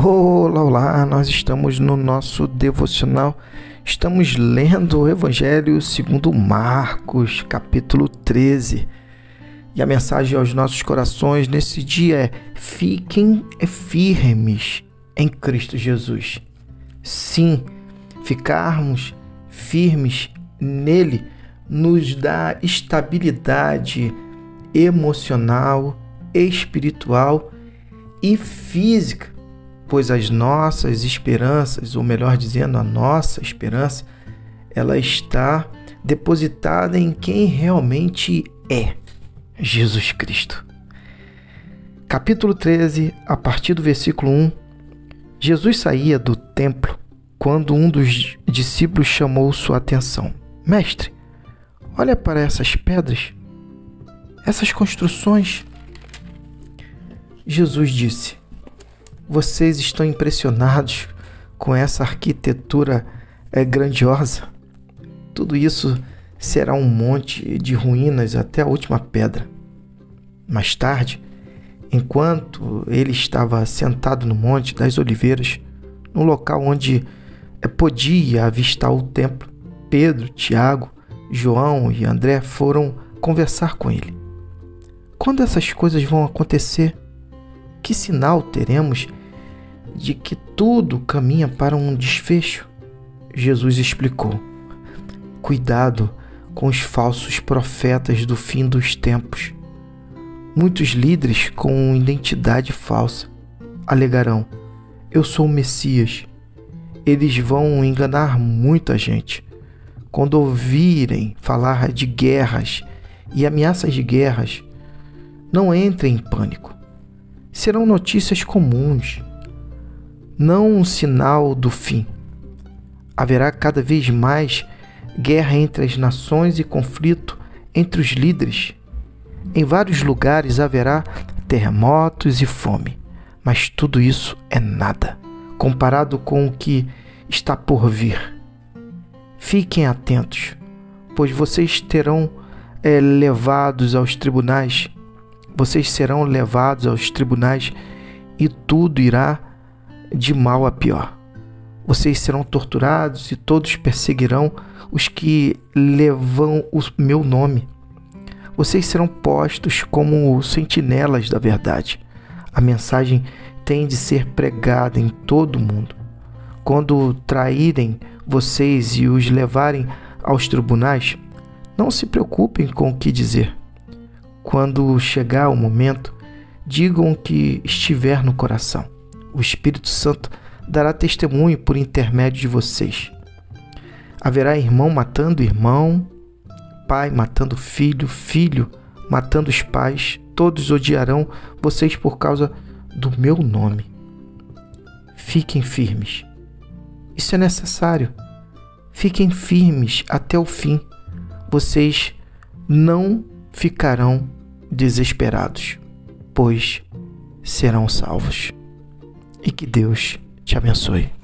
Olá, olá, nós estamos no nosso devocional. Estamos lendo o Evangelho segundo Marcos, capítulo 13. E a mensagem aos nossos corações nesse dia é: fiquem firmes em Cristo Jesus. Sim, ficarmos firmes nele nos dá estabilidade emocional, espiritual e física pois as nossas esperanças, ou melhor dizendo, a nossa esperança, ela está depositada em quem realmente é Jesus Cristo. Capítulo 13, a partir do versículo 1. Jesus saía do templo quando um dos discípulos chamou sua atenção. Mestre, olha para essas pedras, essas construções. Jesus disse: vocês estão impressionados com essa arquitetura é, grandiosa? Tudo isso será um monte de ruínas até a última pedra. Mais tarde, enquanto ele estava sentado no Monte das Oliveiras, no local onde é, podia avistar o templo, Pedro, Tiago, João e André foram conversar com ele. Quando essas coisas vão acontecer? Que sinal teremos de que tudo caminha para um desfecho, Jesus explicou: Cuidado com os falsos profetas do fim dos tempos. Muitos líderes com identidade falsa alegarão: Eu sou o Messias. Eles vão enganar muita gente. Quando ouvirem falar de guerras e ameaças de guerras, não entrem em pânico. Serão notícias comuns não um sinal do fim. Haverá cada vez mais guerra entre as nações e conflito entre os líderes. Em vários lugares haverá terremotos e fome, mas tudo isso é nada comparado com o que está por vir. Fiquem atentos, pois vocês terão é, levados aos tribunais, vocês serão levados aos tribunais e tudo irá de mal a pior. Vocês serão torturados e todos perseguirão os que levam o meu nome. Vocês serão postos como sentinelas da verdade. A mensagem tem de ser pregada em todo o mundo. Quando traírem vocês e os levarem aos tribunais, não se preocupem com o que dizer. Quando chegar o momento, digam o que estiver no coração o Espírito Santo dará testemunho por intermédio de vocês. Haverá irmão matando irmão, pai matando filho, filho matando os pais, todos odiarão vocês por causa do meu nome. Fiquem firmes. Isso é necessário. Fiquem firmes até o fim. Vocês não ficarão desesperados, pois serão salvos e que Deus te abençoe.